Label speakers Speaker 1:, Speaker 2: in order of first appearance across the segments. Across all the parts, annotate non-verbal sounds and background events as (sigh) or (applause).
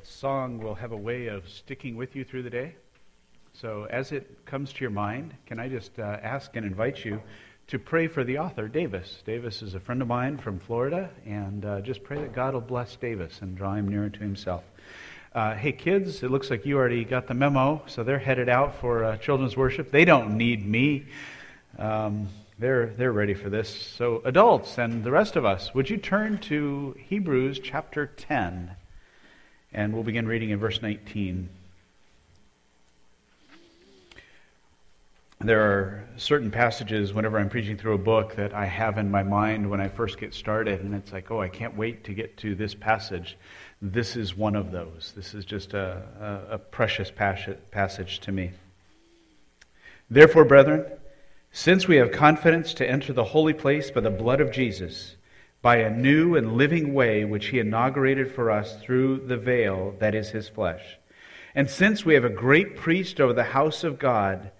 Speaker 1: That song will have a way of sticking with you through the day. So, as it comes to your mind, can I just uh, ask and invite you to pray for the author, Davis? Davis is a friend of mine from Florida, and uh, just pray that God will bless Davis and draw him nearer to himself. Uh, hey, kids, it looks like you already got the memo, so they're headed out for uh, children's worship. They don't need me. Um, they're, they're ready for this. So, adults and the rest of us, would you turn to Hebrews chapter 10? And we'll begin reading in verse 19. There are certain passages whenever I'm preaching through a book that I have in my mind when I first get started, and it's like, oh, I can't wait to get to this passage. This is one of those. This is just a, a, a precious passage to me. Therefore, brethren, since we have confidence to enter the holy place by the blood of Jesus, by a new and living way which he inaugurated for us through the veil that is his flesh. And since we have a great priest over the house of God,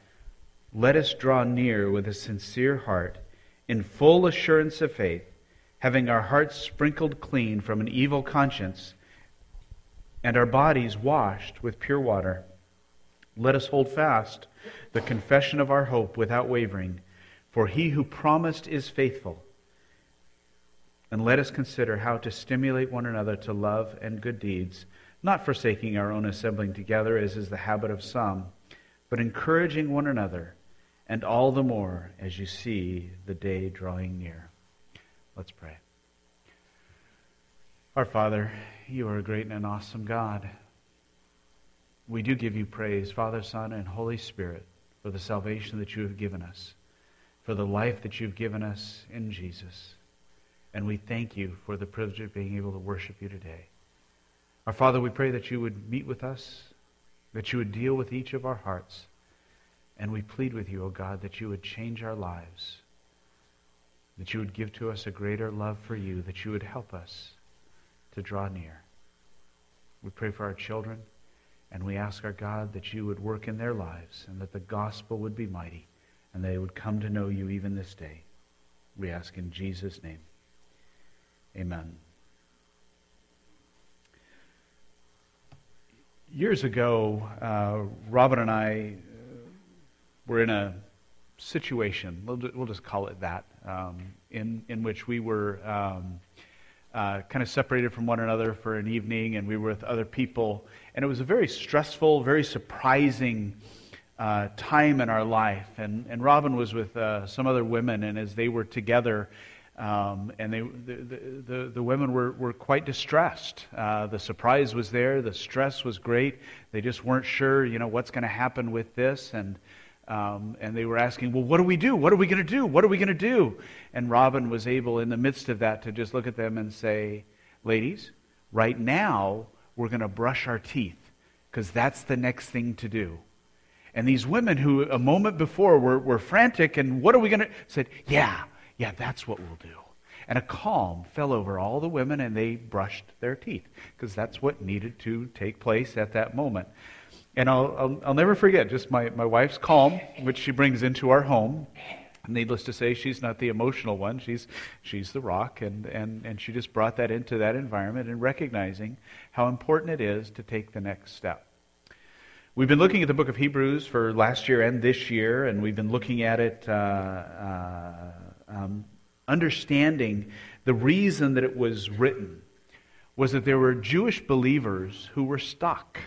Speaker 1: let us draw near with a sincere heart, in full assurance of faith, having our hearts sprinkled clean from an evil conscience, and our bodies washed with pure water. Let us hold fast the confession of our hope without wavering, for he who promised is faithful. And let us consider how to stimulate one another to love and good deeds, not forsaking our own assembling together, as is the habit of some, but encouraging one another, and all the more as you see the day drawing near. Let's pray. Our Father, you are a great and an awesome God. We do give you praise, Father, Son, and Holy Spirit, for the salvation that you have given us, for the life that you've given us in Jesus. And we thank you for the privilege of being able to worship you today. Our Father, we pray that you would meet with us, that you would deal with each of our hearts. And we plead with you, O oh God, that you would change our lives, that you would give to us a greater love for you, that you would help us to draw near. We pray for our children, and we ask our God that you would work in their lives and that the gospel would be mighty and they would come to know you even this day. We ask in Jesus' name. Amen. Years ago, uh, Robin and I uh, were in a situation, we'll, just call it that, um, in, in which we were um, uh, kind of separated from one another for an evening and we were with other people. And it was a very stressful, very surprising uh, time in our life. And, and Robin was with uh, some other women, and as they were together, um, and they, the, the, the, women were, were quite distressed. Uh, the surprise was there, the stress was great. They just weren't sure, you know, what's going to happen with this. And, um, and they were asking, well, what do we do? What are we going to do? What are we going to do? And Robin was able, in the midst of that, to just look at them and say, ladies, right now, we're going to brush our teeth because that's the next thing to do. And these women who a moment before were, were frantic and what are we going to, said, yeah, yeah, that's what we'll do. And a calm fell over all the women, and they brushed their teeth because that's what needed to take place at that moment. And I'll, I'll, I'll, never forget just my, my wife's calm, which she brings into our home. Needless to say, she's not the emotional one. She's, she's the rock. And, and, and she just brought that into that environment and recognizing how important it is to take the next step. We've been looking at the book of Hebrews for last year and this year, and we've been looking at it. Uh, uh, um, understanding the reason that it was written was that there were Jewish believers who were stuck.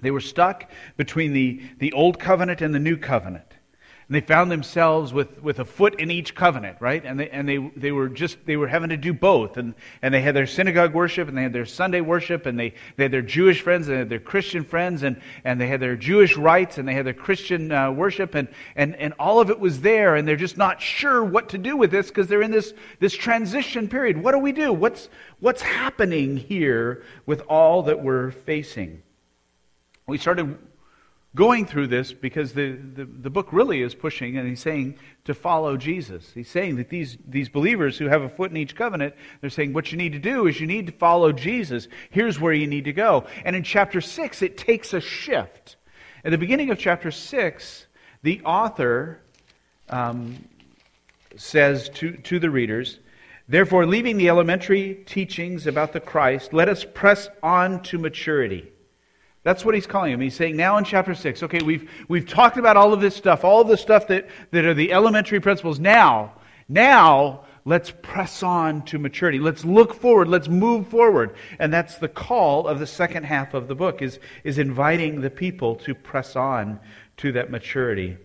Speaker 1: They were stuck between the, the old covenant and the new covenant. And they found themselves with, with a foot in each covenant, right? And, they, and they, they were just, they were having to do both. And, and they had their synagogue worship and they had their Sunday worship and they, they had their Jewish friends and they had their Christian friends and, and they had their Jewish rites and they had their Christian uh, worship and, and, and all of it was there. And they're just not sure what to do with this because they're in this, this transition period. What do we do? What's, what's happening here with all that we're facing? We started going through this because the, the, the, book really is pushing and he's saying to follow Jesus. He's saying that these, these believers who have a foot in each covenant, they're saying what you need to do is you need to follow Jesus. Here's where you need to go. And in chapter 6, it takes a shift. At the beginning of chapter 6, the author um, says to, to the readers Therefore, leaving the elementary teachings about the Christ, let us press on to maturity. That's what he's calling him. He's saying now in chapter 6, okay, we've, we've talked about all of this stuff, all of the stuff that, that are the elementary principles. Now, now, let's press on to maturity. Let's look forward. Let's move forward. And that's the call of the second half of the book, is, is inviting the people to press on to that maturity.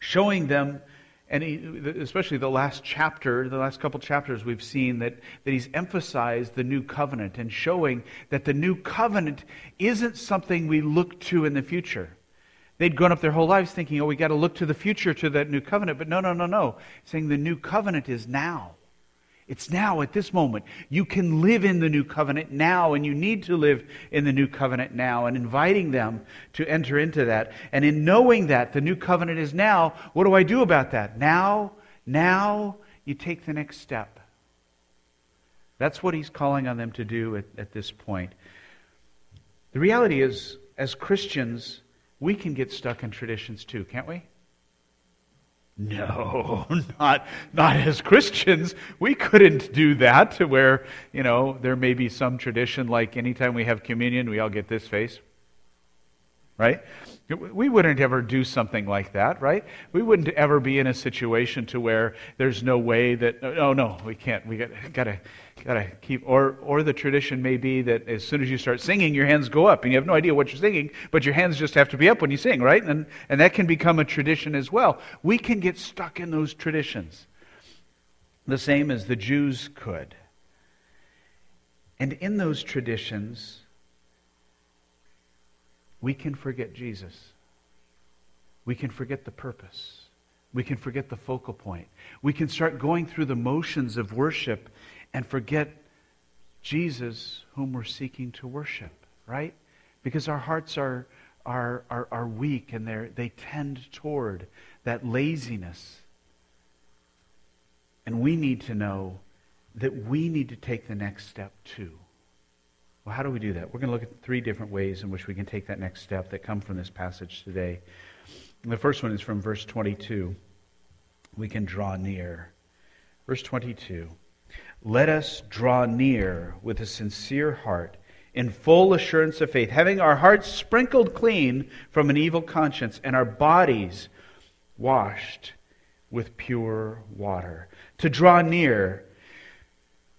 Speaker 1: Showing them and he, especially the last chapter, the last couple chapters, we've seen that, that he's emphasized the new covenant and showing that the new covenant isn't something we look to in the future. They'd grown up their whole lives thinking, oh, we got to look to the future to that new covenant. But no, no, no, no. Saying the new covenant is now. It's now, at this moment. You can live in the new covenant now, and you need to live in the new covenant now, and inviting them to enter into that. And in knowing that the new covenant is now, what do I do about that? Now, now, you take the next step. That's what he's calling on them to do at, at this point. The reality is, as Christians, we can get stuck in traditions too, can't we? No, (laughs) not, not as Christians. We couldn't do that to where, you know, there may be some tradition like anytime we have communion, we all get this face. Right? We wouldn't ever do something like that, right? We wouldn't ever be in a situation to where there's no way that oh no, we can't. We got gotta gotta keep or or the tradition may be that as soon as you start singing, your hands go up and you have no idea what you're singing, but your hands just have to be up when you sing, right? And and that can become a tradition as well. We can get stuck in those traditions. The same as the Jews could. And in those traditions, we can forget Jesus. We can forget the purpose. We can forget the focal point. We can start going through the motions of worship and forget Jesus, whom we're seeking to worship, right? Because our hearts are, are, are, are weak and they they tend toward that laziness. And we need to know that we need to take the next step too. Well, how do we do that? We're going to look at three different ways in which we can take that next step that come from this passage today. And the first one is from verse 22. We can draw near. Verse 22. Let us draw near with a sincere heart, in full assurance of faith, having our hearts sprinkled clean from an evil conscience and our bodies washed with pure water. To draw near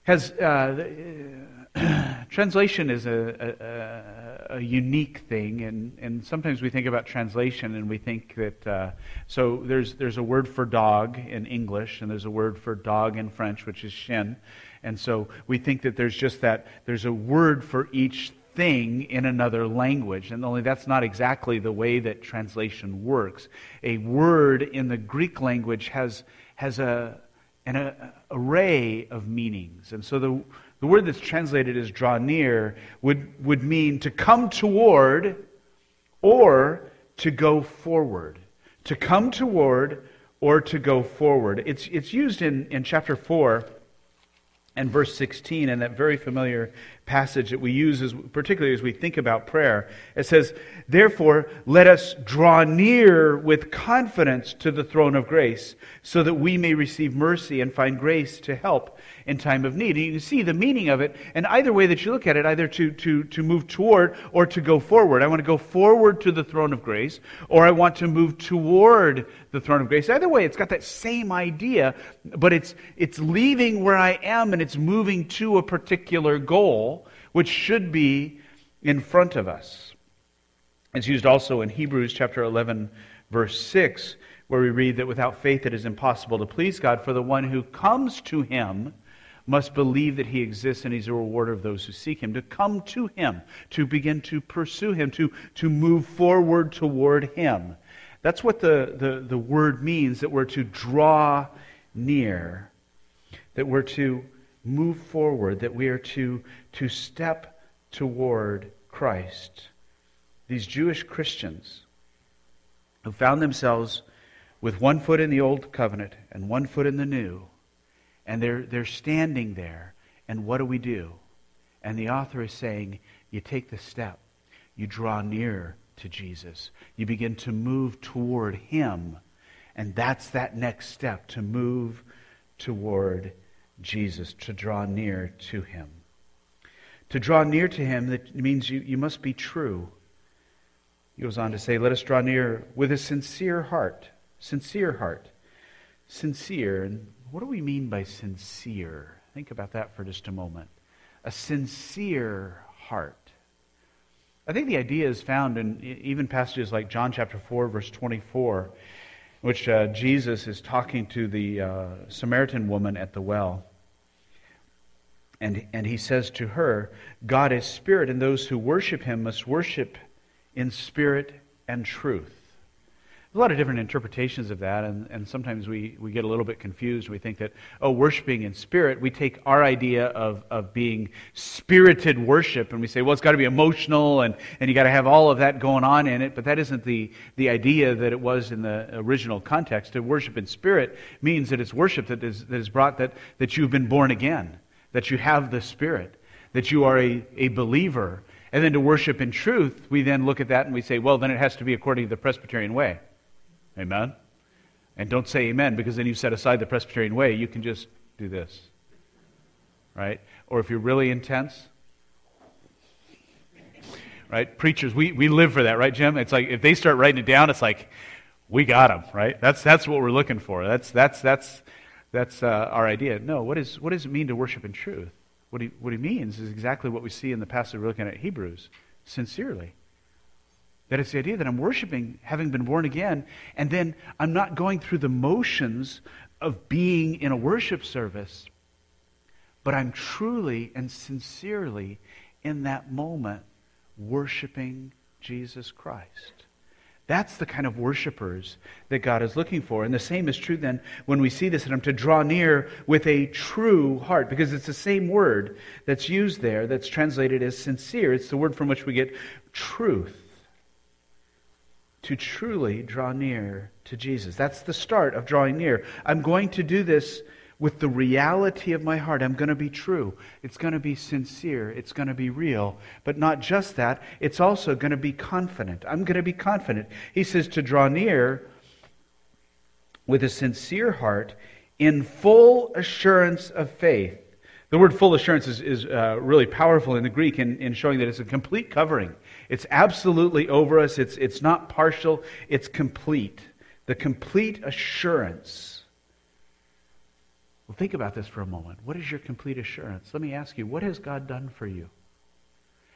Speaker 1: has. Uh, (clears throat) translation is a, a, a, unique thing, and, and sometimes we think about translation and we think that. Uh, so there's, there's a word for dog in English, and there's a word for dog in French, which is chien. And so we think that there's just that, there's a word for each thing in another language. And only that's not exactly the way that translation works. A word in the Greek language has, has a, an a, array of meanings. And so the the word that's translated as draw near would, would mean to come toward or to go forward. To come toward or to go forward. It's, it's used in, in chapter 4 and verse 16 in that very familiar passage that we use, as, particularly as we think about prayer. It says, Therefore, let us draw near with confidence to the throne of grace, so that we may receive mercy and find grace to help in time of need. And you can see the meaning of it, and either way that you look at it, either to, to, to move toward or to go forward. I want to go forward to the throne of grace, or I want to move toward the throne of grace. Either way, it's got that same idea, but it's, it's leaving where I am and it's moving to a particular goal, which should be in front of us. It's used also in Hebrews chapter 11, verse 6, where we read that without faith it is impossible to please God, for the one who comes to him must believe that he exists and he's a rewarder of those who seek him, to come to him, to begin to pursue him, to, to move forward toward him. That's what the, the, the word means that we're to draw near, that we're to move forward, that we are to, to step toward Christ. These Jewish Christians who found themselves with one foot in the old covenant and one foot in the new and they're, they're standing there. And what do we do? And the author is saying, you take the step. You draw near to Jesus. You begin to move toward Him. And that's that next step to move toward Jesus, to draw near to him. To draw near to him, that means you, you must be true. He goes on to say, Let us draw near with a sincere heart. Sincere heart. Sincere. And what do we mean by sincere? Think about that for just a moment. A sincere heart. I think the idea is found in even passages like John chapter 4, verse 24, which uh, Jesus is talking to the uh, Samaritan woman at the well. And, and he says to her, God is spirit, and those who worship him must worship in spirit and truth. A lot of different interpretations of that, and, and sometimes we, we get a little bit confused. We think that, oh, worshiping in spirit, we take our idea of, of being spirited worship, and we say, well, it's got to be emotional, and, and you got to have all of that going on in it, but that isn't the, the idea that it was in the original context. To worship in spirit means that it's worship that is, that is brought that, that you've been born again, that you have the Spirit, that you are a, a believer. And then to worship in truth, we then look at that and we say, well, then it has to be according to the Presbyterian way. Amen? And don't say amen because then you set aside the Presbyterian way. You can just do this. Right? Or if you're really intense, right? Preachers, we, we live for that, right, Jim? It's like if they start writing it down, it's like, we got them, right? That's, that's what we're looking for. That's, that's, that's, that's uh, our idea. No, what, is, what does it mean to worship in truth? What he, what he means is exactly what we see in the passage we're looking at Hebrews sincerely. That it's the idea that I'm worshiping having been born again, and then I'm not going through the motions of being in a worship service, but I'm truly and sincerely in that moment worshiping Jesus Christ. That's the kind of worshipers that God is looking for. And the same is true then when we see this, and I'm to draw near with a true heart, because it's the same word that's used there that's translated as sincere. It's the word from which we get truth to truly draw near to Jesus. That's the start of drawing near. I'm going to do this with the reality of my heart. I'm going to be true. It's going to be sincere. It's going to be real. But not just that, it's also going to be confident. I'm going to be confident. He says to draw near with a sincere heart in full assurance of faith. The word full assurance is, is uh, really powerful in the Greek in, in showing that it's a complete covering. It's absolutely over us. It's, it's not partial, it's complete. The complete assurance. Well, think about this for a moment. What is your complete assurance? Let me ask you, what has God done for you?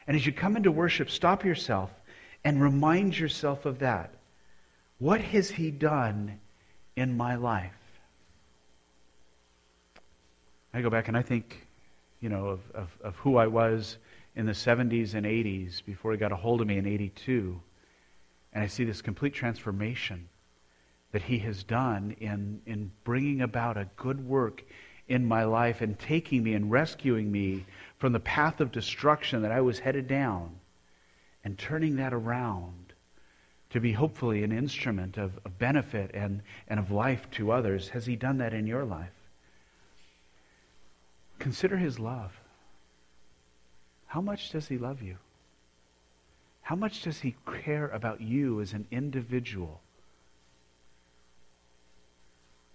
Speaker 1: And as you come into worship, stop yourself and remind yourself of that. What has He done in my life? I go back and I think, you know, of, of, of who I was in the 70s and 80s before he got a hold of me in 82. And I see this complete transformation that he has done in, in bringing about a good work in my life and taking me and rescuing me from the path of destruction that I was headed down and turning that around to be hopefully an instrument of, of benefit and, and of life to others. Has he done that in your life? Consider his love. How much does he love you? How much does he care about you as an individual?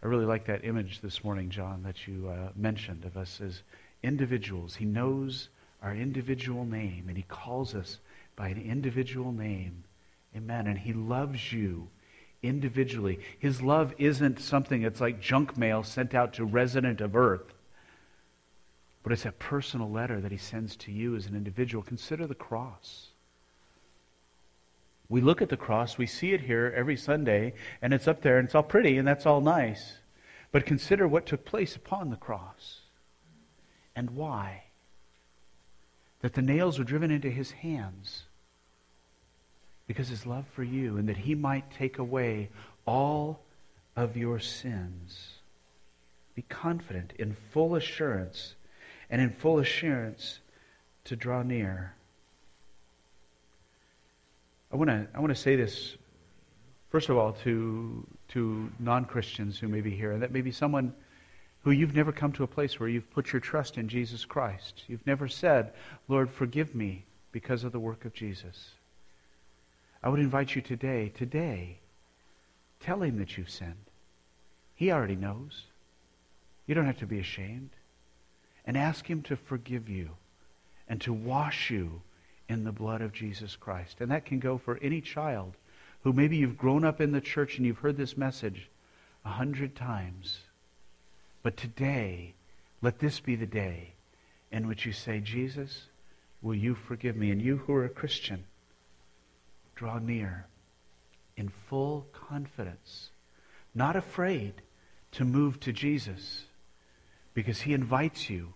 Speaker 1: I really like that image this morning, John, that you uh, mentioned of us as individuals. He knows our individual name, and he calls us by an individual name. Amen. And he loves you individually. His love isn't something that's like junk mail sent out to resident of earth. But it's a personal letter that he sends to you as an individual. Consider the cross. We look at the cross, we see it here every Sunday, and it's up there, and it's all pretty, and that's all nice. But consider what took place upon the cross and why. That the nails were driven into his hands because his love for you, and that he might take away all of your sins. Be confident in full assurance and in full assurance to draw near. I want to I want to say this first of all to to non-Christians who may be here and that may be someone who you've never come to a place where you've put your trust in Jesus Christ. You've never said, "Lord, forgive me because of the work of Jesus." I would invite you today, today, tell him that you've sinned. He already knows. You don't have to be ashamed. and ask Him to forgive you and to wash you in the blood of Jesus Christ. And that can go for any child who maybe you've grown up in the church and you've heard this message a hundred times. But today, let this be the day in which you say, Jesus, will you forgive me? And you who are a Christian, draw near in full confidence, not afraid to move to Jesus, because he invites you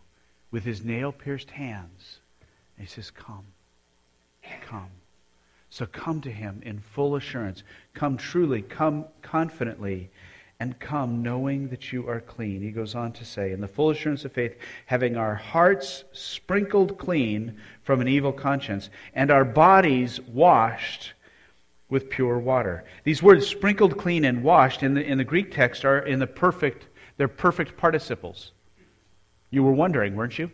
Speaker 1: with his nail pierced hands. And he says, Come, come. So come to him in full assurance. Come truly, come confidently, and come knowing that you are clean. He goes on to say, in the full assurance of faith, having our hearts sprinkled clean from an evil conscience, and our bodies washed with pure water. These words, sprinkled clean and washed, in the, in the Greek text are in the perfect, they're perfect participles. You were wondering, weren't you?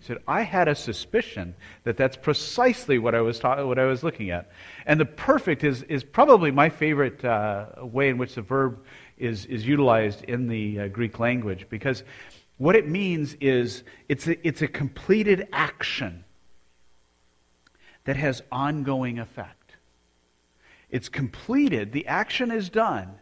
Speaker 1: He said, I had a suspicion that that's precisely what I was, ta- what I was looking at. And the perfect is, is probably my favorite uh, way in which the verb is, is utilized in the uh, Greek language because what it means is it's a, it's a completed action that has ongoing effect. It's completed, the action is done,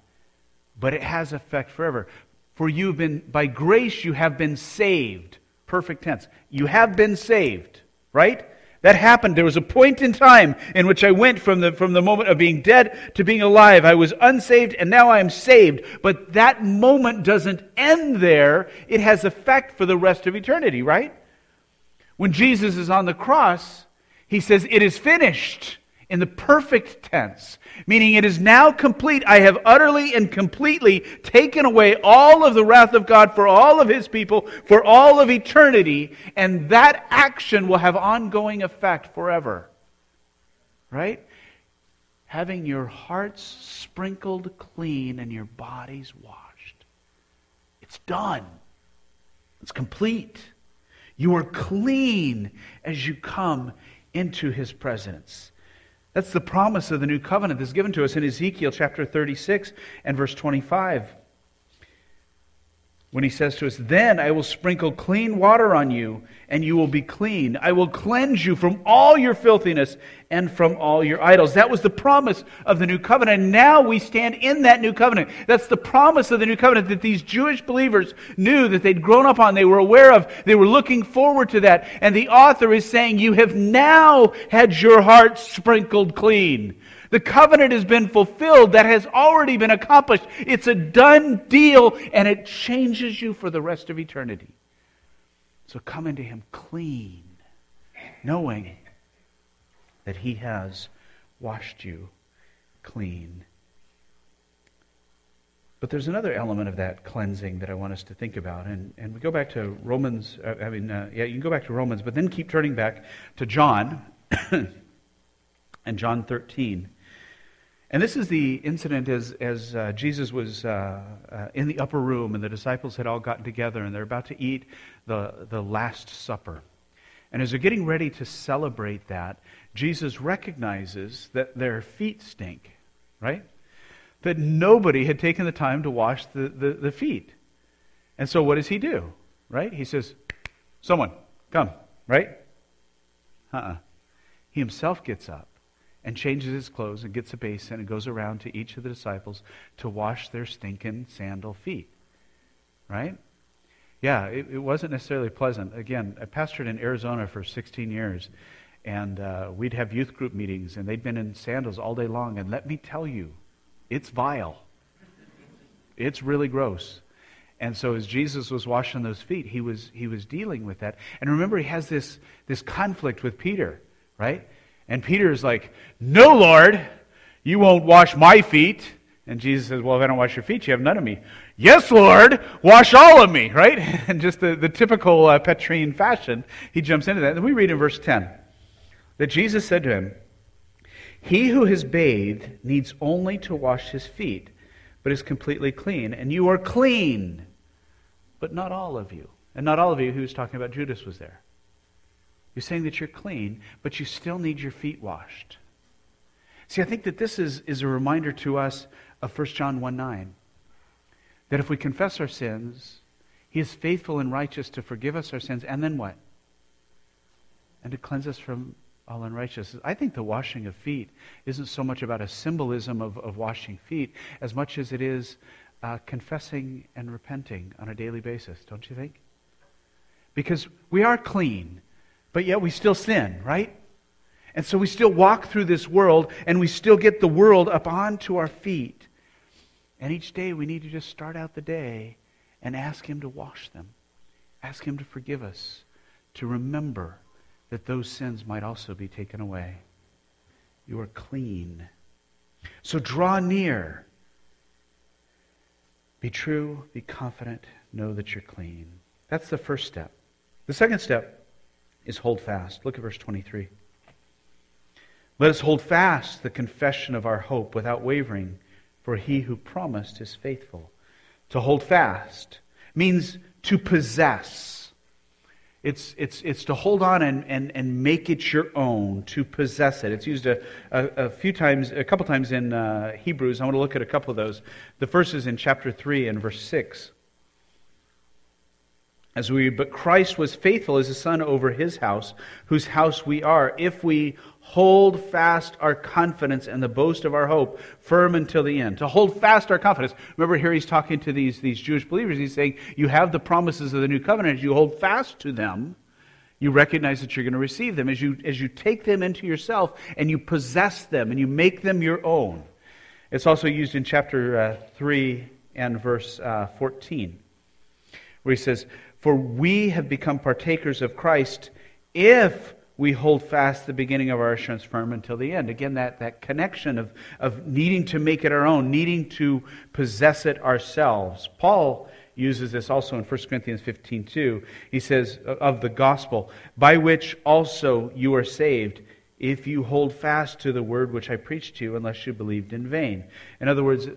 Speaker 1: but it has effect forever. For you've been, by grace, you have been saved. Perfect tense. You have been saved, right? That happened. There was a point in time in which I went from the, from the moment of being dead to being alive. I was unsaved and now I am saved. But that moment doesn't end there. It has effect for the rest of eternity, right? When Jesus is on the cross, he says, It is finished in the perfect tense, meaning it is now complete. I have utterly and completely taken away all of the wrath of God for all of his people for all of eternity, and that action will have ongoing effect forever. Right? Having your hearts sprinkled clean and your bodies washed. It's done. It's complete. You are clean as you come into his presence. That's the promise of the new covenant that's given to us in Ezekiel chapter 36 and verse 25 when he says to us, Then I will sprinkle clean water on you, and you will be clean. I will cleanse you from all your filthiness and from all your idols. That was the promise of the new covenant. Now we stand in that new covenant. That's the promise of the new covenant that these Jewish believers knew that they'd grown up on, they were aware of, they were looking forward to that. And the author is saying, You have now had your heart sprinkled clean. The covenant has been fulfilled. That has already been accomplished. It's a done deal, and it changes you for the rest of eternity. So come into Him clean, knowing that He has washed you clean. But there's another element of that cleansing that I want us to think about. And, and we go back to Romans, uh, I mean, uh, yeah, you can go back to Romans, but then keep turning back to John (coughs) and John 13. And this is the incident as, as uh, Jesus was uh, uh, in the upper room and the disciples had all gotten together and they're about to eat the, the Last Supper. And as they're getting ready to celebrate that, Jesus recognizes that their feet stink, right? That nobody had taken the time to wash the, the, the feet. And so what does he do, right? He says, Someone, come, right? Uh uh-uh. uh He himself gets up and changes his clothes and gets a basin and goes around to each of the disciples to wash their stinking sandal feet. Right? Yeah, it, it wasn't necessarily pleasant. Again, I pastored in Arizona for 16 years, and uh, we'd have youth group meetings, and they'd been in sandals all day long. And let me tell you, it's vile. It's really gross. And so as Jesus was washing those feet, he was, he was dealing with that. And remember, he has this, this conflict with Peter, right? And Peter is like, No, Lord, you won't wash my feet. And Jesus says, Well, if I don't wash your feet, you have none of me. Yes, Lord, wash all of me, right? (laughs) And just the, the typical uh, Petrine fashion, he jumps into that. And we read in verse 10 that Jesus said to him, He who has bathed needs only to wash his feet, but is completely clean. And you are clean, but not all of you. And not all of you, he was talking about Judas was there. You're saying that you're clean, but you still need your feet washed. See, I think that this is, is a reminder to us of 1 John 1 9. That if we confess our sins, He is faithful and righteous to forgive us our sins, and then what? And to cleanse us from all unrighteousness. I think the washing of feet isn't so much about a symbolism of, of washing feet as much as it is uh, confessing and repenting on a daily basis, don't you think? Because we are clean, but yet we still sin, right? And so we still walk through this world and we still get the world up onto our feet. And each day we need to just start out the day and ask Him to wash them, ask Him to forgive us, to remember that those sins might also be taken away. You are clean. So draw near. Be true, be confident, know that you're clean. That's the first step. The second step is hold fast. Look at verse 23. Let us hold fast the confession of our hope without wavering, for he who promised is faithful. To hold fast means to possess. It's, it's, it's to hold on and, and, and make it your own, to possess it. It's used a, a, a few times, a couple times in uh, Hebrews. I want to look at a couple of those. The first is in chapter 3 and verse 6. As we, but Christ was faithful as a son over his house, whose house we are, if we hold fast our confidence and the boast of our hope firm until the end. To hold fast our confidence. Remember here he's talking to these, these Jewish believers. He's saying, You have the promises of the new covenant. You hold fast to them, you recognize that you're going to receive them. As you, as you take them into yourself and you possess them and you make them your own. It's also used in chapter uh, 3 and verse uh, 14, where he says, for we have become partakers of Christ if we hold fast the beginning of our assurance firm until the end. Again, that, that connection of, of needing to make it our own, needing to possess it ourselves. Paul uses this also in 1 Corinthians 15 2. He says, of the gospel, by which also you are saved, if you hold fast to the word which I preached to you, unless you believed in vain. In other words,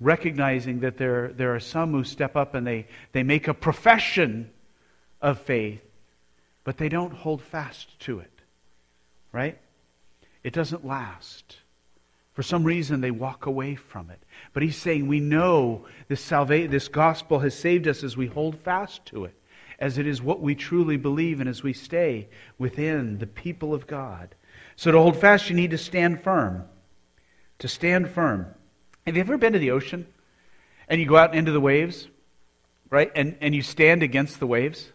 Speaker 1: recognizing that there, there are some who step up and they, they make a profession of faith, but they don't hold fast to it. Right? It doesn't last. For some reason, they walk away from it. But he's saying we know this, salva- this gospel has saved us as we hold fast to it, as it is what we truly believe, and as we stay within the people of God. So to hold fast, you need to stand firm. To stand firm. Have you ever been to the ocean and you go out into the waves, right? And, and you stand against the waves?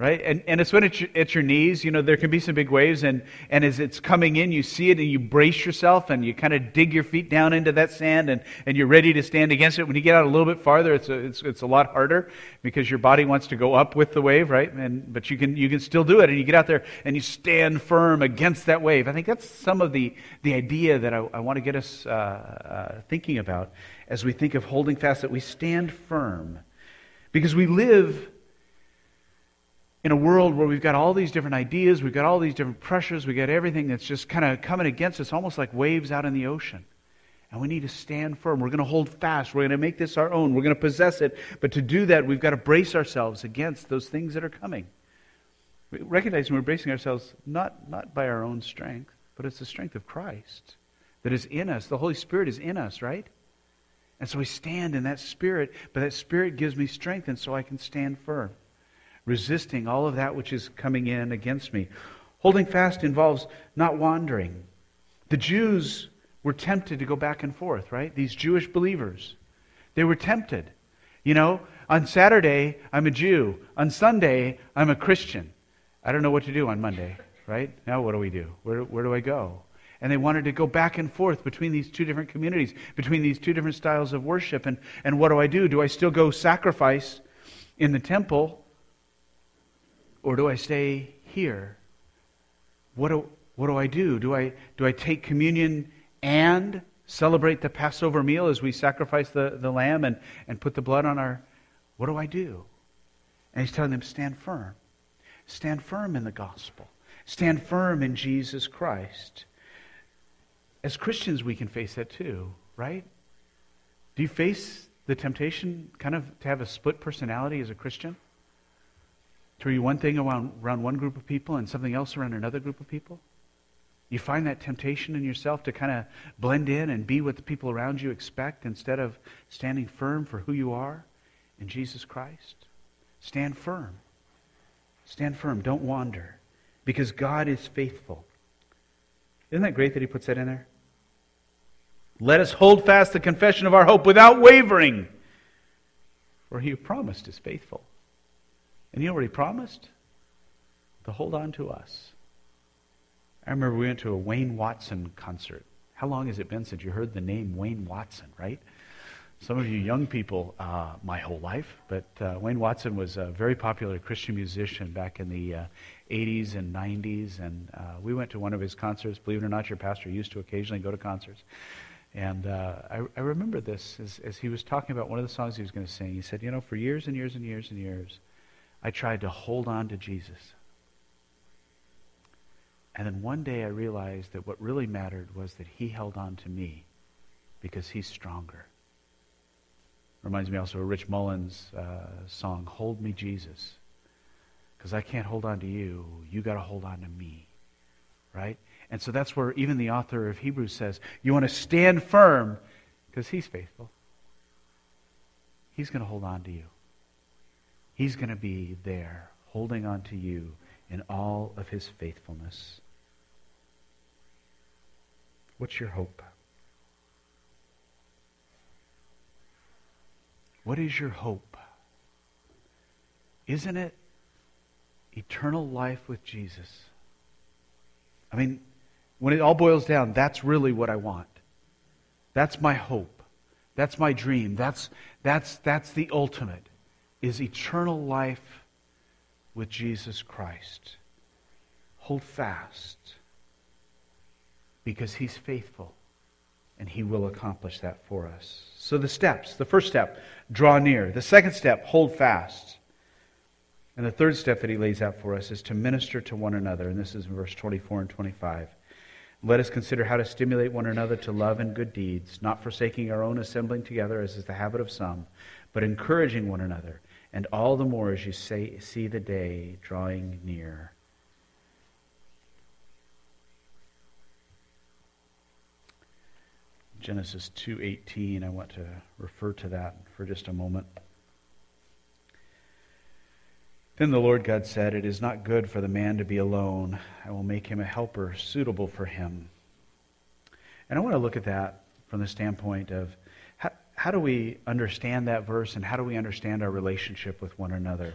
Speaker 1: Right? And, and it's when it's your, at your knees, you know, there can be some big waves, and, and as it's coming in, you see it and you brace yourself and you kind of dig your feet down into that sand and, and you're ready to stand against it. When you get out a little bit farther, it's a, it's, it's a lot harder because your body wants to go up with the wave, right? And, but you can, you can still do it, and you get out there and you stand firm against that wave. I think that's some of the, the idea that I, I want to get us uh, uh, thinking about as we think of holding fast, that we stand firm. Because we live in a world where we've got all these different ideas, we've got all these different pressures, we've got everything that's just kind of coming against us, almost like waves out in the ocean. And we need to stand firm. We're going to hold fast. We're going to make this our own. We're going to possess it. But to do that, we've got to brace ourselves against those things that are coming. Recognizing we're bracing ourselves not, not by our own strength, but it's the strength of Christ that is in us. The Holy Spirit is in us, right? And so we stand in that Spirit, but that Spirit gives me strength, and so I can stand firm resisting all of that which is coming in against me. Holding fast involves not wandering. The Jews were tempted to go back and forth, right? These Jewish believers. They were tempted. You know, on Saturday, I'm a Jew. On Sunday, I'm a Christian. I don't know what to do on Monday, right? Now, what do we do? Where, where do I go? And they wanted to go back and forth between these two different communities, between these two different styles of worship. And, and what do I do? Do I still go sacrifice in the temple or do I stay here? What do, what do I do? Do I, do I take communion and celebrate the Passover meal as we sacrifice the, the lamb and, and put the blood on our. What do I do? And he's telling them, stand firm. Stand firm in the gospel. Stand firm in Jesus Christ. As Christians, we can face that too, right? Do you face the temptation kind of to have a split personality as a Christian? To be one thing around, around one group of people and something else around another group of people? You find that temptation in yourself to kind of blend in and be what the people around you expect instead of standing firm for who you are in Jesus Christ? Stand firm. Stand firm. Don't wander. Because God is faithful. Isn't that great that he puts that in there? Let us hold fast the confession of our hope without wavering. For he who promised is faithful. And you he promised? To hold on to us. I remember we went to a Wayne Watson concert. How long has it been since you heard the name Wayne Watson, right? Some of you young people, uh, my whole life, but uh, Wayne Watson was a very popular Christian musician back in the uh, 80s and 90s, and uh, we went to one of his concerts. Believe it or not, your pastor used to occasionally go to concerts. And uh, I, I, remember this as, as he was talking about one of the songs he was going to sing. He said, You know, for years and years and years and years, I tried to hold on to Jesus. And then one day I realized that what really mattered was that he held on to me because he's stronger. Reminds me also of Rich Mullins' uh, song, Hold Me, Jesus. Because I can't hold on to you. You got to hold on to me. Right? And so that's where even the author of Hebrews says, you want to stand firm because he's faithful. He's going to hold on to you. He's going to be there holding on to you in all of his faithfulness. What's your hope? What is your hope? Isn't it eternal life with Jesus? I mean, when it all boils down, that's really what I want. That's my hope. That's my dream. That's, that's, that's the ultimate, is eternal life with Jesus Christ. Hold fast because he's faithful and he will accomplish that for us. So the steps the first step, draw near. The second step, hold fast. And the third step that he lays out for us is to minister to one another. And this is in verse 24 and 25. Let us consider how to stimulate one another to love and good deeds, not forsaking our own assembling together, as is the habit of some, but encouraging one another, and all the more as you say, see the day drawing near. Genesis 2:18. I want to refer to that for just a moment. Then the Lord God said, It is not good for the man to be alone. I will make him a helper suitable for him. And I want to look at that from the standpoint of how, do we understand that verse and how do we understand our relationship with one another?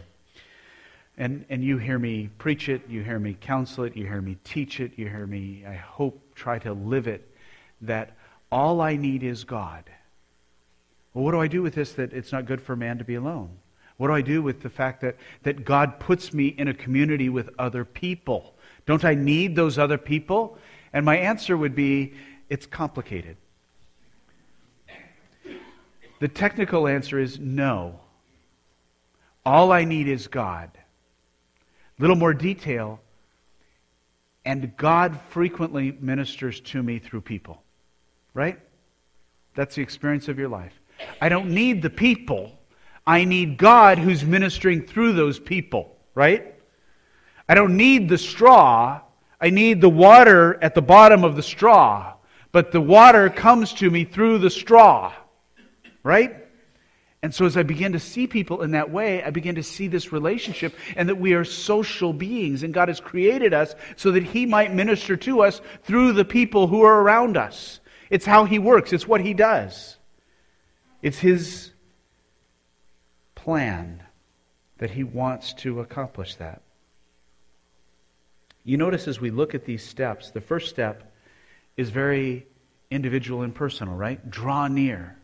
Speaker 1: And, and you hear me preach it, you hear me counsel it, you hear me teach it, you hear me, I hope, try to live it, that all I need is God. Well, what do I do with this that it's not good for man to be alone? What do I do with the fact that, that God puts me in a community with other people? Don't I need those other people? And my answer would be it's complicated. The technical answer is no. All I need is God. A little more detail, and God frequently ministers to me through people. Right? That's the experience of your life. I don't need the people. I need God who's ministering through those people. Right? I don't need the straw. I need the water at the bottom of the straw. But the water comes to me through the straw. Right? And so, as I begin to see people in that way, I begin to see this relationship and that we are social beings, and God has created us so that He might minister to us through the people who are around us. It's how he works, it's what he does. It's his plan that he wants to accomplish that. You notice as we look at these steps, the first step is very individual and personal, right? Draw near.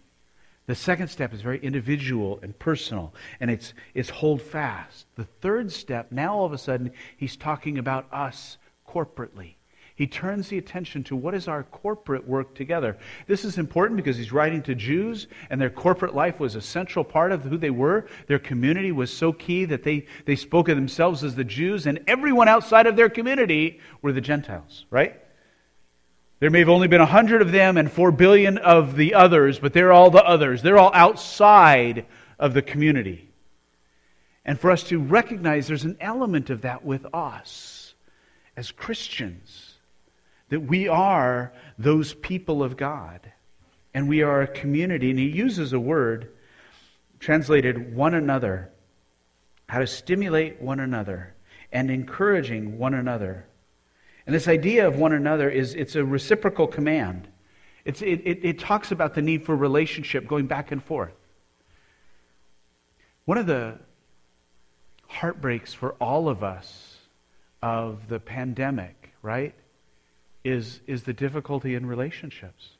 Speaker 1: The second step is very individual and personal, and it's, it's hold fast. The third step, now all of a sudden, he's talking about us corporately. He turns the attention to what is our corporate work together. This is important because he's writing to Jews, and their corporate life was a central part of who they were. Their community was so key that they, they spoke of themselves as the Jews, and everyone outside of their community were the Gentiles, right? There may have only been a hundred of them and four billion of the others, but they're all the others. They're all outside of the community. And for us to recognize there's an element of that with us as Christians that we are those people of God. And we are a community. And he uses a word translated one another. how to stimulate one another and encouraging one another. And this idea of one another is it's a reciprocal command. It, it, it talks about the need for relationship going back and forth. One of the heartbreaks for all of us of the pandemic, right, is, is the difficulty in relationships,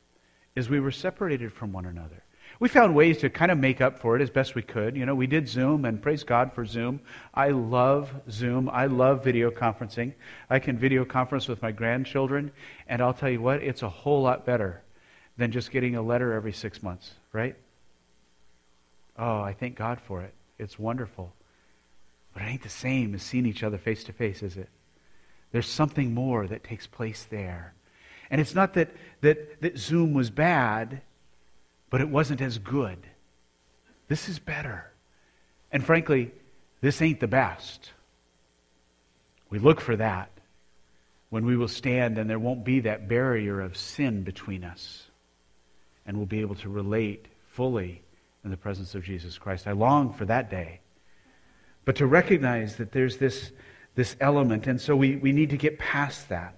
Speaker 1: is we were separated from one another. We found ways to kind of make up for it as best we could. You know, we did Zoom, and praise God for Zoom. I love Zoom. I love video conferencing. I can video conference with my grandchildren, and I'll tell you what, it's a whole lot better than just getting a letter every six months, right? Oh, I thank God for it. It's wonderful. But it ain't the same as seeing each other face to face, is it? There's something more that takes place there. And it's not that, that, that Zoom was bad, but it wasn't as good. This is better. And frankly, this ain't the best. We look for that when we will stand and there won't be that barrier of sin between us and we'll be able to relate fully in the presence of Jesus Christ. I long for that day. But to recognize that there's this, this element, and so we, we need to get past that.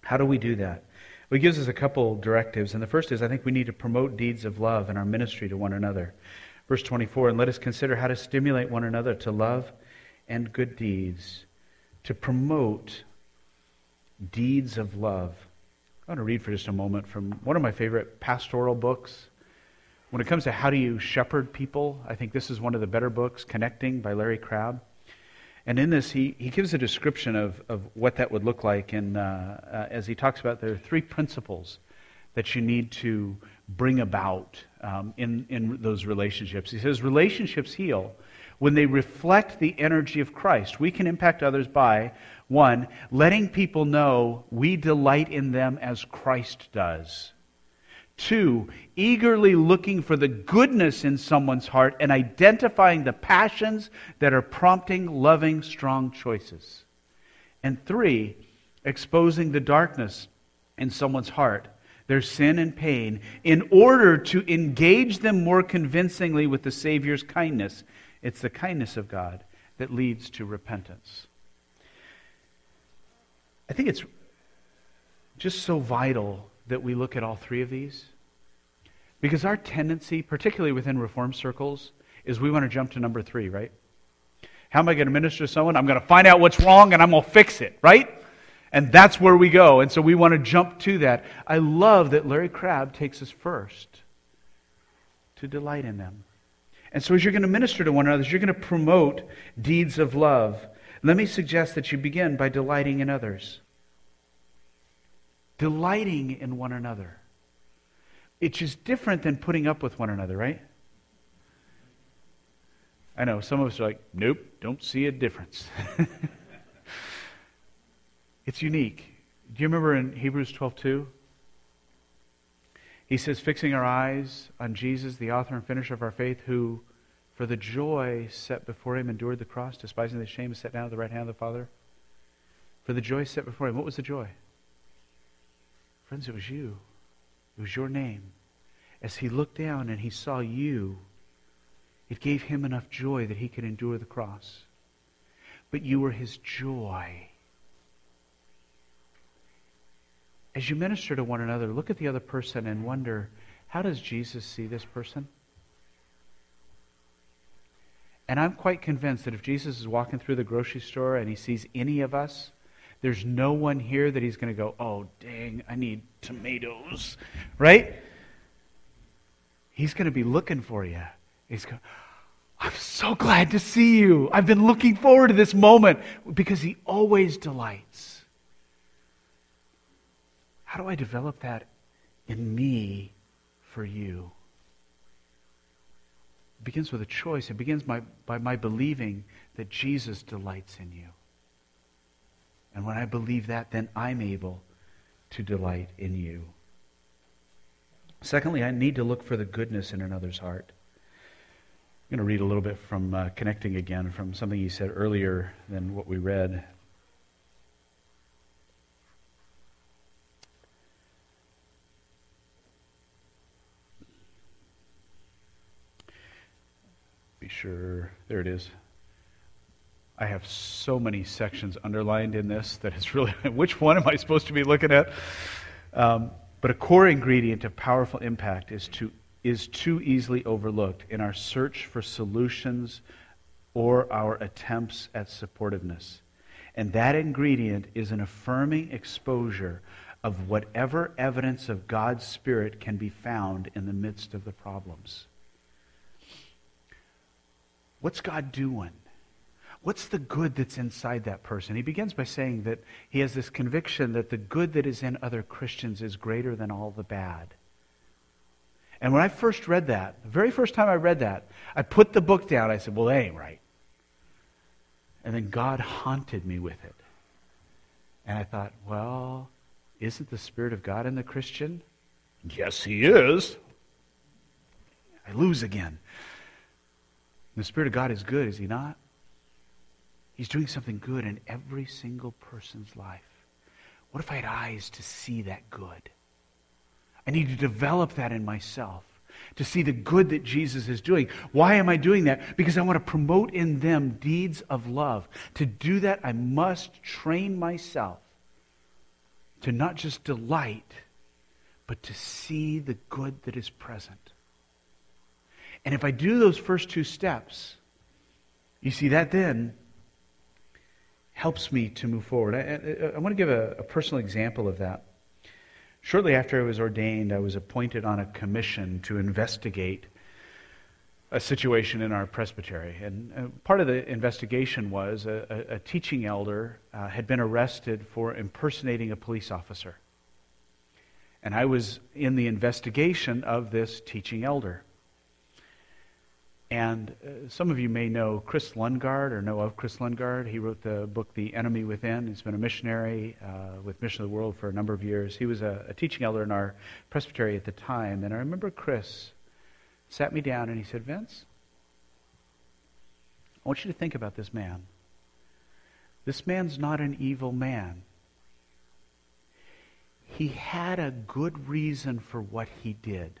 Speaker 1: How do we do that? Well, he gives us a couple directives, and the first is I think we need to promote deeds of love in our ministry to one another. Verse 24, and let us consider how to stimulate one another to love and good deeds, to promote deeds of love. I want to read for just a moment from one of my favorite pastoral books. When it comes to how do you shepherd people, I think this is one of the better books, Connecting by Larry Crabb. And in this, he, he gives a description of, of what that would look like. And uh, uh, as he talks about, there are three principles that you need to bring about um, in, in those relationships. He says, relationships heal when they reflect the energy of Christ. We can impact others by one, letting people know we delight in them as Christ does. Two, eagerly looking for the goodness in someone's heart and identifying the passions that are prompting loving, strong choices. And three, exposing the darkness in someone's heart, their sin and pain, in order to engage them more convincingly with the Savior's kindness. It's the kindness of God that leads to repentance. I think it's just so vital that we look at all three of these. Because our tendency, particularly within reform circles, is we want to jump to number three, right? How am I going to minister to someone? I'm going to find out what's wrong and I'm going to fix it, right? And that's where we go. And so we want to jump to that. I love that Larry Crabb takes us first to delight in them. And so as you're going to minister to one another, you're going to promote deeds of love. Let me suggest that you begin by delighting in others. Delighting in one another. It's just different than putting up with one another, right? I know some of us are like, nope, don't see a difference. (laughs) it's unique. Do you remember in Hebrews 12:2? He says, fixing our eyes on Jesus, the author and finisher of our faith, who for the joy set before him endured the cross, despising the shame, is set down at the right hand of the Father. For the joy set before him. What was the joy? Friends, it was you. It was your name. As he looked down and he saw you, it gave him enough joy that he could endure the cross. But you were his joy. As you minister to one another, look at the other person and wonder, how does Jesus see this person? And I'm quite convinced that if Jesus is walking through the grocery store and he sees any of us, there's no one here that he's going to go, oh, dang, I need tomatoes, right? He's going to be looking for you. He's going, I'm so glad to see you. I've been looking forward to this moment because he always delights. How do I develop that in me for you? It begins with a choice. It begins by, by my believing that Jesus delights in you. And when I believe that, then I'm able to delight in you. Secondly, I need to look for the goodness in another's heart. I'm going to read a little bit from uh, Connecting again from something he said earlier than what we read. be sure. There it is. I have so many sections underlined in this that it's really, (laughs) which one am I supposed to be looking at? Um, but a core ingredient of powerful impact is, to, is too easily overlooked in our search for solutions or our attempts at supportiveness. And that ingredient is an affirming exposure of whatever evidence of God's Spirit can be found in the midst of the problems. What's God doing? What's the good that's inside that person? He begins by saying that he has this conviction that the good that is in other Christians is greater than all the bad. And when I first read that, the very first time I read that, I put the book down. I said, well, that ain't right. And then God haunted me with it. And I thought, well, isn't the Spirit of God in the Christian? Yes, He is. I lose again. The Spirit of God is good, is He not? He's doing something good in every single person's life. What if I had eyes to see that good? I need to develop that in myself to see the good that Jesus is doing. Why am I doing that? Because I want to promote in them deeds of love. To do that, I must train myself to not just delight, but to see the good that is present. And if I do those first two steps, you see, that then helps me to move forward. I, I, I want to give a, a personal example of that. Shortly after I was ordained, I was appointed on a commission to investigate a situation in our presbytery. And uh, part of the investigation was a, a, a teaching elder uh, had been arrested for impersonating a police officer. And I was in the investigation of this teaching elder. And uh, some of you may know Kris Lundgaard or know of Kris Lundgaard. He wrote the book The Enemy Within. He's been a missionary uh, with Mission of the World for a number of years. He was a, a, teaching elder in our presbytery at the time. And I remember Kris sat me down and he said, Vince, I want you to think about this man. This man's not an evil man. He had a good reason for what he did.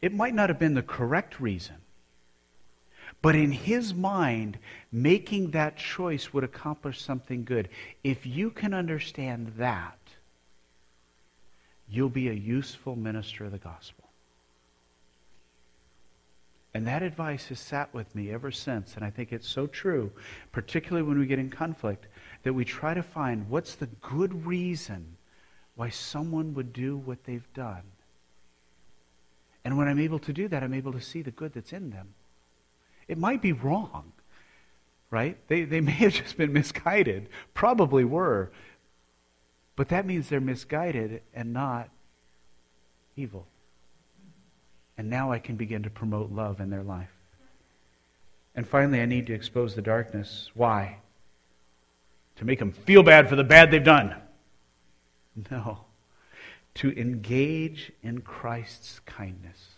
Speaker 1: It might not have been the correct reason. But in his mind, making that choice would accomplish something good. If you can understand that, you'll be a useful minister of the gospel. And that advice has sat with me ever since, and I think it's so true, particularly when we get in conflict, that we try to find what's the good reason why someone would do what they've done. And when I'm able to do that, I'm able to see the good that's in them. It might be wrong, right? They, they (laughs) may have just been misguided, probably were. But that means they're misguided and not evil. And now I can begin to promote love in their life. And finally, I need to expose the darkness. Why? To make them feel bad for the bad they've done. (laughs) No. To engage in Christ's kindness.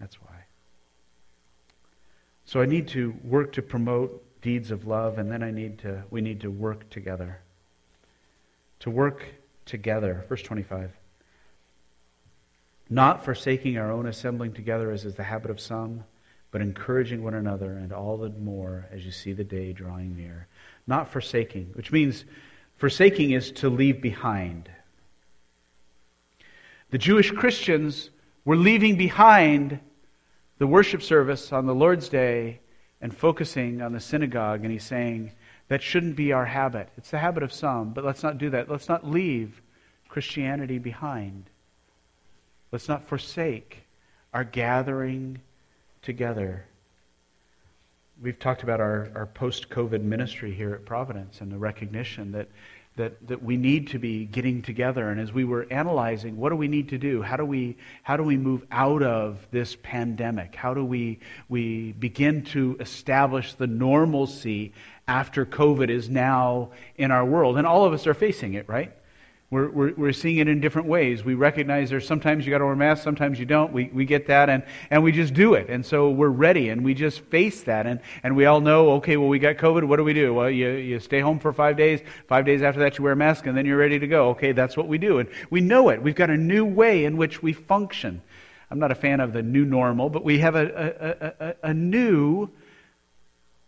Speaker 1: That's why. So I need to work to promote deeds of love, and then I need to, we need to work together. To work together. Verse 25. Not forsaking our own assembling together as is the habit of some, but encouraging one another, and all the more as you see the day drawing near. Not forsaking, which means forsaking is to leave behind. The Jewish Christians were leaving behind the worship service on the Lord's Day and focusing on the synagogue, and he's saying that shouldn't be our habit. It's the habit of some, but let's not do that. Let's not leave Christianity behind. Let's not forsake our gathering together. We've talked about our, our post COVID ministry here at Providence and the recognition that that, that we need to be getting together. And as we were analyzing, what do we need to do? How do we, how do we move out of this pandemic? How do we, we begin to establish the normalcy after COVID is now in our world? And all of us are facing it, right? We're, we're, we're, seeing it in different ways. We recognize there's sometimes you got to wear masks, sometimes you don't. We, we get that, and, and we just do it. And so we're ready, and we just face that. And, and we all know, okay, well, we got COVID. What do we do? Well, you, you stay home for five days. Five days after that, you wear a mask, and then you're ready to go. Okay, that's what we do. And we know it. We've got a new way in which we function. I'm not a fan of the new normal, but we have a, a, a, a new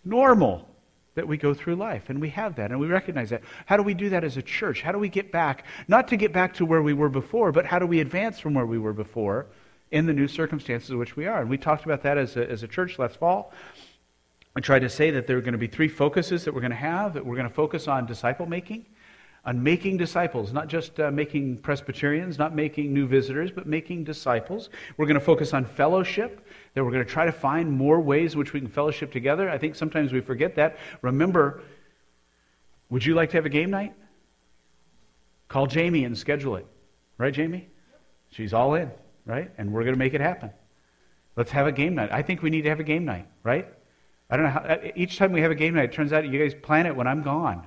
Speaker 1: normal that we go through life. And we have that, and we recognize that. How do we do that as a church? How do we get back, not to get back to where we were before, but how do we advance from where we were before in the new circumstances in which we are? And we talked about that as a, as a church last fall. I tried to say that there are going to be three focuses that we're going to have, that we're going to focus on disciple making on making disciples, not just uh, making Presbyterians, not making new visitors, but making disciples. We're going to focus on fellowship, that we're going to try to find more ways which we can fellowship together. I think sometimes we forget that. Remember, would you like to have a game night? Call Jamie and schedule it. Right, Jamie? She's all in, right? And we're going to make it happen. Let's have a game night. I think we need to have a game night, right? I don't know how, each time we have a game night, it turns out you guys plan it when I'm gone.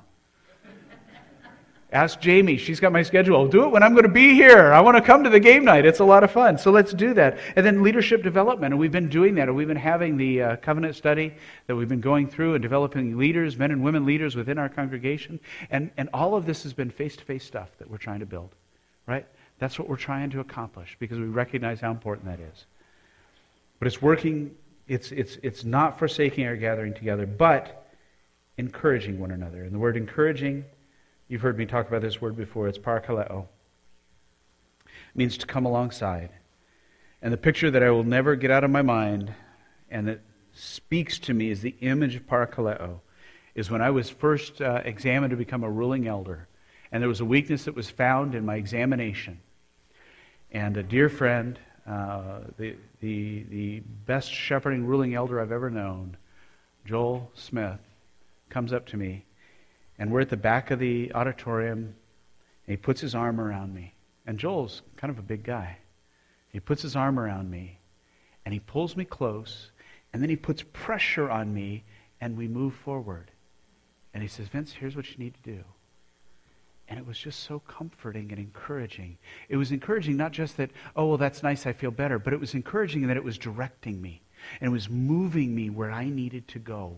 Speaker 1: Ask Jamie. She's got my schedule. I'll do it when I'm going to be here. I want to come to the game night. It's a lot of fun. So let's do that. And then leadership development. And we've been doing that. And we've been having the uh, covenant study that we've been going through and developing leaders, men and women leaders within our congregation. And, and all of this has been face to face stuff that we're trying to build. Right? That's what we're trying to accomplish because we recognize how important that is. But it's working, it's, it's, it's not forsaking our gathering together, but encouraging one another. And the word encouraging You've heard me talk about this word before. It's parakaleo. It means to come alongside. And the picture that I will never get out of my mind and that speaks to me is the image of parakaleo is when I was first uh, examined to become a ruling elder. And there was a weakness that was found in my examination. And a dear friend, uh, the, the, the best shepherding ruling elder I've ever known, Joel Smith, comes up to me and we're at the back of the auditorium, and he puts his arm around me. And Joel's kind of a big guy. He puts his arm around me, and he pulls me close, and then he puts pressure on me, and we move forward. And he says, Vince, here's what you need to do. And it was just so comforting and encouraging. It was encouraging not just that, oh, well, that's nice, I feel better, but it was encouraging that it was directing me and it was moving me where I needed to go.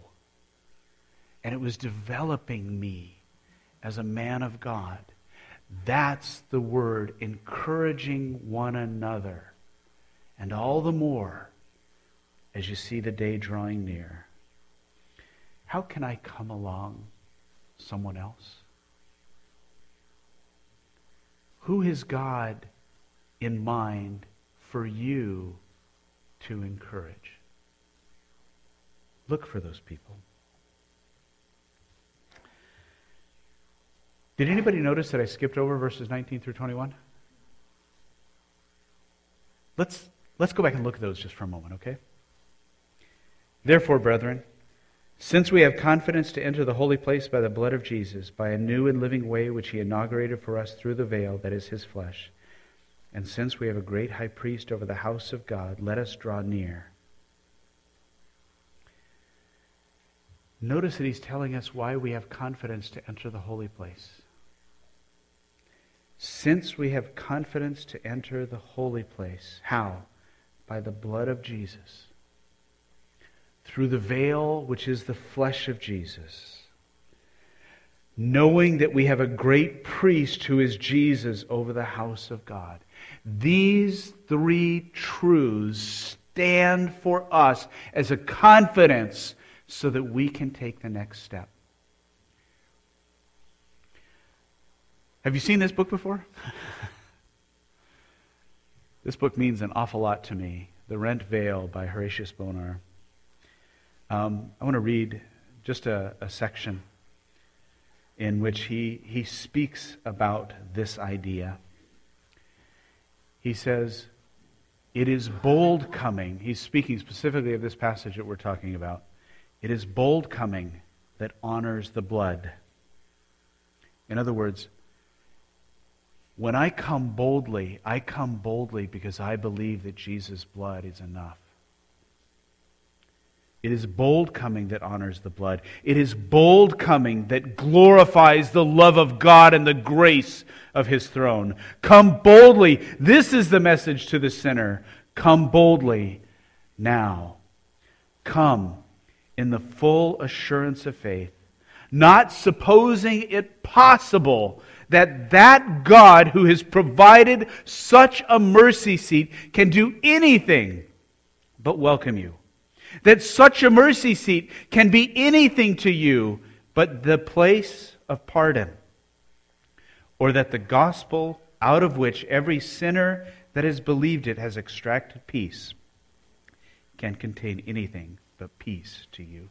Speaker 1: And it was developing me as a man of God. That's the word, encouraging one another. And all the more as you see the day drawing near. How can I come along someone else? Who is God in mind for you to encourage? Look for those people. Did anybody notice that I skipped over verses 19 through 21? Let's, let's go back and look at those just for a moment, okay? Therefore, brethren, since we have confidence to enter the holy place by the blood of Jesus, by a new and living way which he inaugurated for us through the veil that is his flesh, and since we have a great high priest over the house of God, let us draw near. Notice that he's telling us why we have confidence to enter the holy place. Since we have confidence to enter the holy place. How? By the blood of Jesus. Through the veil, which is the flesh of Jesus. Knowing that we have a great priest who is Jesus over the house of God. These three truths stand for us as a confidence so that we can take the next step. Have you seen this book before? (laughs) this book means an awful lot to me The Rent Veil by Horatius Bonar. Um, I want to read just a, a section in which he, he speaks about this idea. He says, It is bold coming. He's speaking specifically of this passage that we're talking about. It is bold coming that honors the blood. In other words, when I come boldly, I come boldly because I believe that Jesus' blood is enough. It is bold coming that honors the blood. It is bold coming that glorifies the love of God and the grace of his throne. Come boldly. This is the message to the sinner. Come boldly now. Come in the full assurance of faith, not supposing it possible that that God who has provided such a mercy seat can do anything but welcome you. That such a mercy seat can be anything to you but the place of pardon. Or that the gospel out of which every sinner that has believed it has extracted peace can contain anything but peace to you.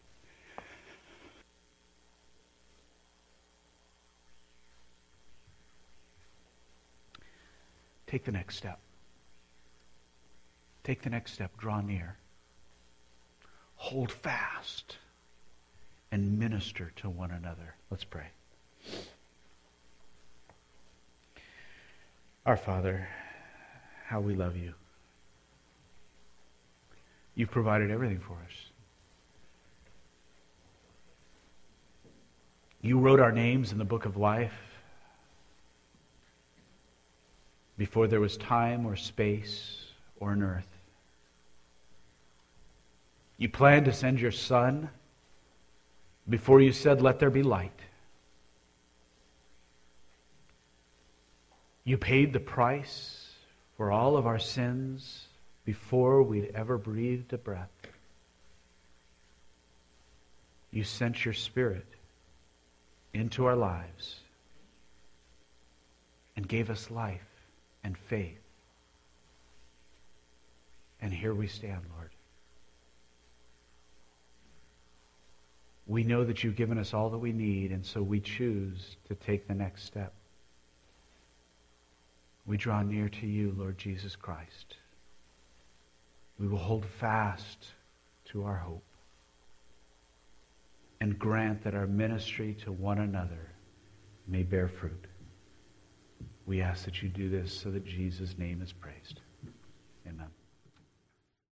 Speaker 1: Take the next step. Take the next step. Draw near. Hold fast and minister to one another. Let's pray. Our Father, how we love you. You've provided everything for us. You wrote our names in the book of life before there was time or space or an earth. You planned to send your Son before you said, Let there be light. You paid the price for all of our sins before we'd ever breathed a breath. You sent your Spirit into our lives and gave us life and faith. And here we stand, Lord. We know that you've given us all that we need, and so we choose to take the next step. We draw near to you, Lord Jesus Christ. We will hold fast to our hope and grant that our ministry to one another may bear fruit. We ask that you do this so that Jesus' name is praised.